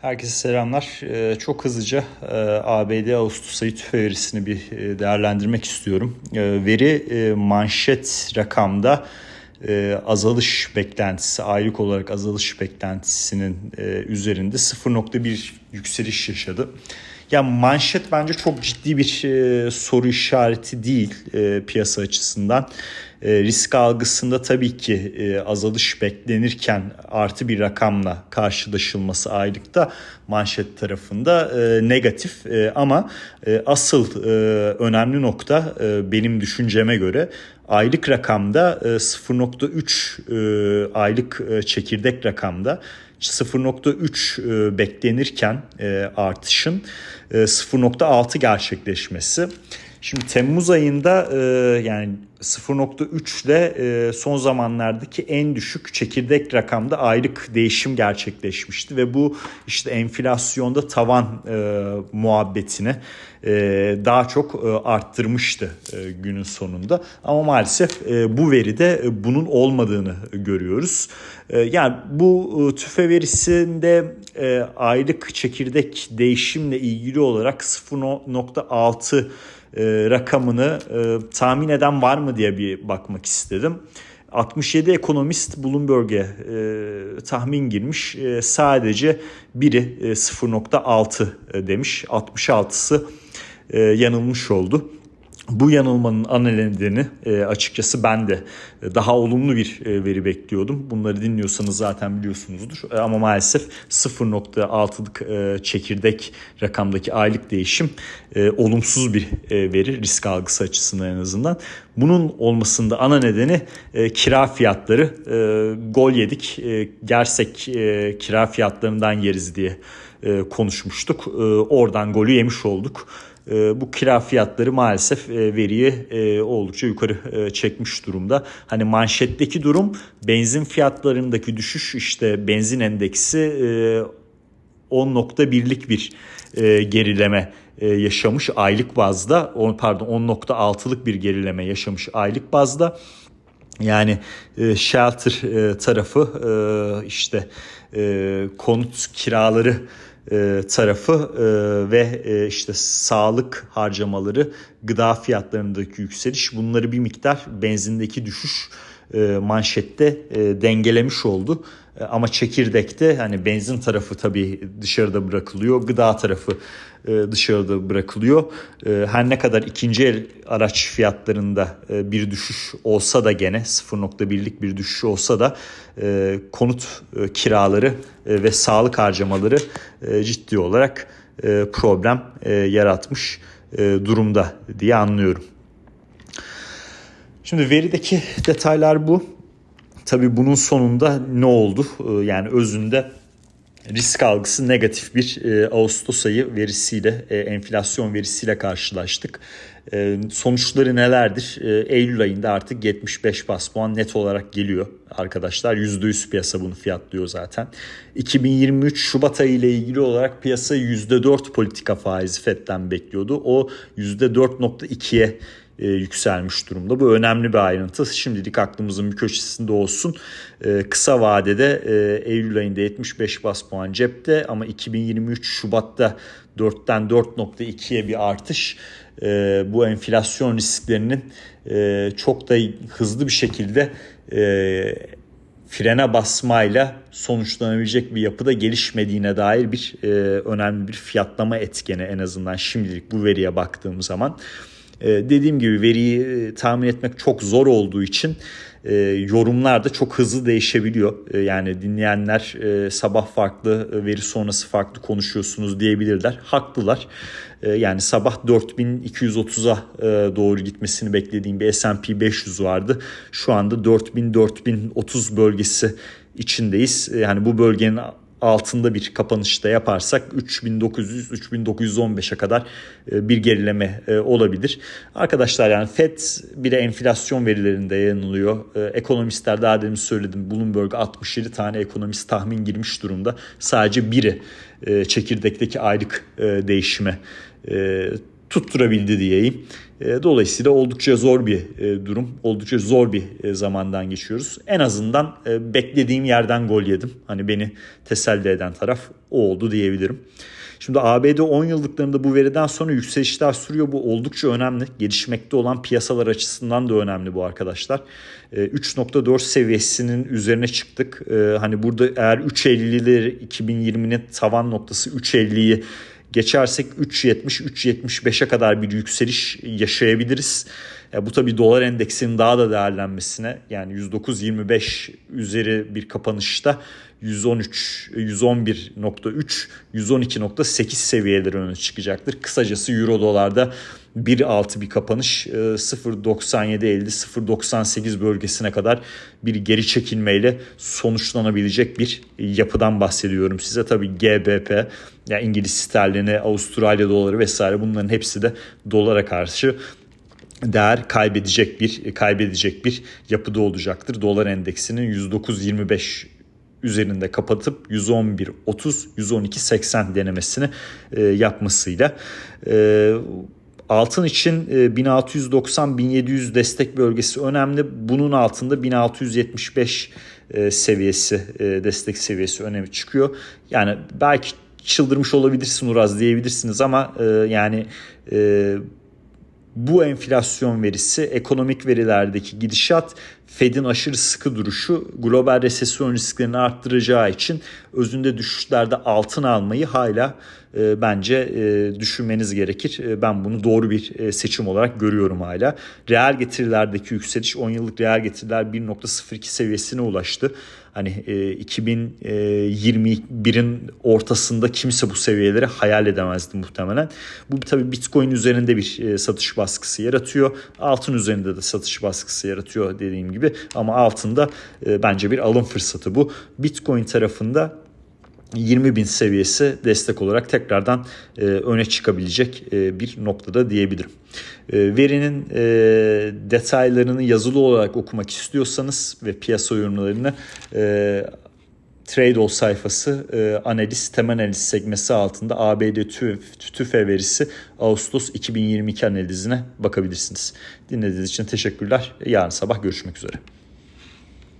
Herkese selamlar. Ee, çok hızlıca e, ABD Ağustos ayı tüfe verisini bir e, değerlendirmek istiyorum. Ee, veri e, manşet rakamda azalış beklentisi, aylık olarak azalış beklentisinin üzerinde 0.1 yükseliş yaşadı. Ya manşet bence çok ciddi bir e, soru işareti değil e, piyasa açısından. E, risk algısında tabii ki e, azalış beklenirken artı bir rakamla karşılaşılması aylıkta manşet tarafında e, negatif e, ama e, asıl e, önemli nokta e, benim düşünceme göre aylık rakamda e, 0.3 e, aylık e, çekirdek rakamda 0.3 e, beklenirken e, artışın 0.6 e, gerçekleşmesi. Şimdi Temmuz ayında yani 0.3 ile e, son zamanlardaki en düşük çekirdek rakamda aylık değişim gerçekleşmişti ve bu işte enflasyonda tavan e, muhabbetini e, daha çok e, arttırmıştı e, günün sonunda. Ama maalesef e, bu veride e, bunun olmadığını görüyoruz. E, yani bu e, tüfe verisinde e, aylık çekirdek değişimle ilgili olarak 0.6 e, rakamını e, tahmin eden var mı diye bir bakmak istedim. 67 ekonomist Bloomberg'e e, tahmin girmiş. E, sadece biri e, 0.6 e, demiş. 66'sı e, yanılmış oldu. Bu yanılmanın ana nedeni e, açıkçası ben de e, daha olumlu bir e, veri bekliyordum. Bunları dinliyorsanız zaten biliyorsunuzdur. E, ama maalesef 0.6'lık e, çekirdek rakamdaki aylık değişim e, olumsuz bir e, veri risk algısı açısından en azından. Bunun olmasında ana nedeni e, kira fiyatları. E, gol yedik. E, Gersek e, kira fiyatlarından yeriz diye e, konuşmuştuk. E, oradan golü yemiş olduk. Ee, bu kira fiyatları maalesef e, veriyi e, oldukça yukarı e, çekmiş durumda. Hani manşetteki durum benzin fiyatlarındaki düşüş işte benzin endeksi 10.1'lik bir gerileme yaşamış aylık bazda pardon 10.6'lık bir gerileme yaşamış aylık bazda. Yani shelter tarafı işte konut kiraları e, tarafı e, ve e, işte sağlık harcamaları, gıda fiyatlarındaki yükseliş bunları bir miktar benzindeki düşüş manşette dengelemiş oldu. Ama çekirdekte hani benzin tarafı tabii dışarıda bırakılıyor. Gıda tarafı dışarıda bırakılıyor. Her ne kadar ikinci el araç fiyatlarında bir düşüş olsa da gene 0.1'lik bir düşüş olsa da konut kiraları ve sağlık harcamaları ciddi olarak problem yaratmış durumda diye anlıyorum. Şimdi verideki detaylar bu. Tabii bunun sonunda ne oldu? Ee, yani özünde risk algısı negatif bir e, Ağustos ayı verisiyle, e, enflasyon verisiyle karşılaştık. E, sonuçları nelerdir? Eylül ayında artık 75 bas puan net olarak geliyor arkadaşlar. %100 piyasa bunu fiyatlıyor zaten. 2023 Şubat ayı ile ilgili olarak piyasa %4 politika faizi FED'den bekliyordu. O %4.2'ye e, yükselmiş durumda. Bu önemli bir ayrıntı. Şimdilik aklımızın bir köşesinde olsun. E, kısa vadede e, Eylül ayında 75 bas puan cepte ama 2023 Şubat'ta 4'ten 4.2'ye bir artış e, bu enflasyon risklerinin e, çok da hızlı bir şekilde e, frene basmayla sonuçlanabilecek bir yapıda gelişmediğine dair bir e, önemli bir fiyatlama etkeni en azından şimdilik bu veriye baktığım zaman. E, dediğim gibi veriyi e, tahmin etmek çok zor olduğu için e, yorumlar da çok hızlı değişebiliyor. E, yani dinleyenler sabah farklı, veri sonrası farklı konuşuyorsunuz diyebilirler. Haklılar. Yani sabah 4230'a e, doğru gitmesini beklediğim bir S&P 500 vardı. Şu anda 4000-4030 bölgesi içindeyiz. Yani bu bölgenin altında bir kapanışta yaparsak 3900-3915'e kadar e, bir gerileme e, olabilir. Arkadaşlar yani FED bir de enflasyon verilerinde yanılıyor. E, ekonomistler daha demin söyledim Bloomberg 67 tane ekonomist tahmin girmiş durumda. Sadece biri çekirdekteki aylık değişime tutturabildi diyeyim. E, dolayısıyla oldukça zor bir e, durum, oldukça zor bir e, zamandan geçiyoruz. En azından beklediğim yerden gol yedim. Hani beni teselli eden taraf o oldu diyebilirim. Şimdi ABD 10 yıllıklarında bu veriden sonra yükselişler sürüyor. Bu oldukça önemli. Gelişmekte olan piyasalar açısından da önemli bu arkadaşlar. 3.4 seviyesinin üzerine çıktık. Hani burada eğer 3.50'leri 2020'nin tavan noktası 3.50'yi geçersek 3.70-3.75'e kadar bir yükseliş yaşayabiliriz. Ya bu tabi dolar endeksinin daha da değerlenmesine yani 109.25 üzeri bir kapanışta 113, 111.3, 112.8 seviyeleri öne çıkacaktır. Kısacası euro dolarda 1.6 bir kapanış 0.97.50 e, 0.98 bölgesine kadar bir geri çekilmeyle sonuçlanabilecek bir yapıdan bahsediyorum size. Tabii GBP yani İngiliz sterlini, Avustralya doları vesaire bunların hepsi de dolara karşı değer kaybedecek bir kaybedecek bir yapıda olacaktır. Dolar endeksinin 109.25 üzerinde kapatıp 111 30 112 80 denemesini e, yapmasıyla e, altın için e, 1690 1700 destek bölgesi önemli. Bunun altında 1675 e, seviyesi e, destek seviyesi önemli çıkıyor. Yani belki çıldırmış olabilirsin Uraz diyebilirsiniz ama e, yani e, bu enflasyon verisi, ekonomik verilerdeki gidişat, Fed'in aşırı sıkı duruşu global resesyon risklerini arttıracağı için özünde düşüşlerde altın almayı hala e, bence e, düşünmeniz gerekir. E, ben bunu doğru bir e, seçim olarak görüyorum hala. Reel getirilerdeki yükseliş 10 yıllık reel getiriler 1.02 seviyesine ulaştı. Hani e, 2021'in e, ortasında kimse bu seviyeleri hayal edemezdi muhtemelen. Bu tabi Bitcoin üzerinde bir e, satış baskısı yaratıyor. Altın üzerinde de satış baskısı yaratıyor dediğim gibi. Ama altında e, bence bir alım fırsatı bu. Bitcoin tarafında 20 bin seviyesi destek olarak tekrardan e, öne çıkabilecek e, bir noktada diyebilirim. E, verinin e, detaylarını yazılı olarak okumak istiyorsanız ve piyasa yorumlarını e, Tradeall sayfası e, analiz, temel analiz segmesi altında ABD TÜF, TÜFE verisi Ağustos 2022 analizine bakabilirsiniz. Dinlediğiniz için teşekkürler. Yarın sabah görüşmek üzere.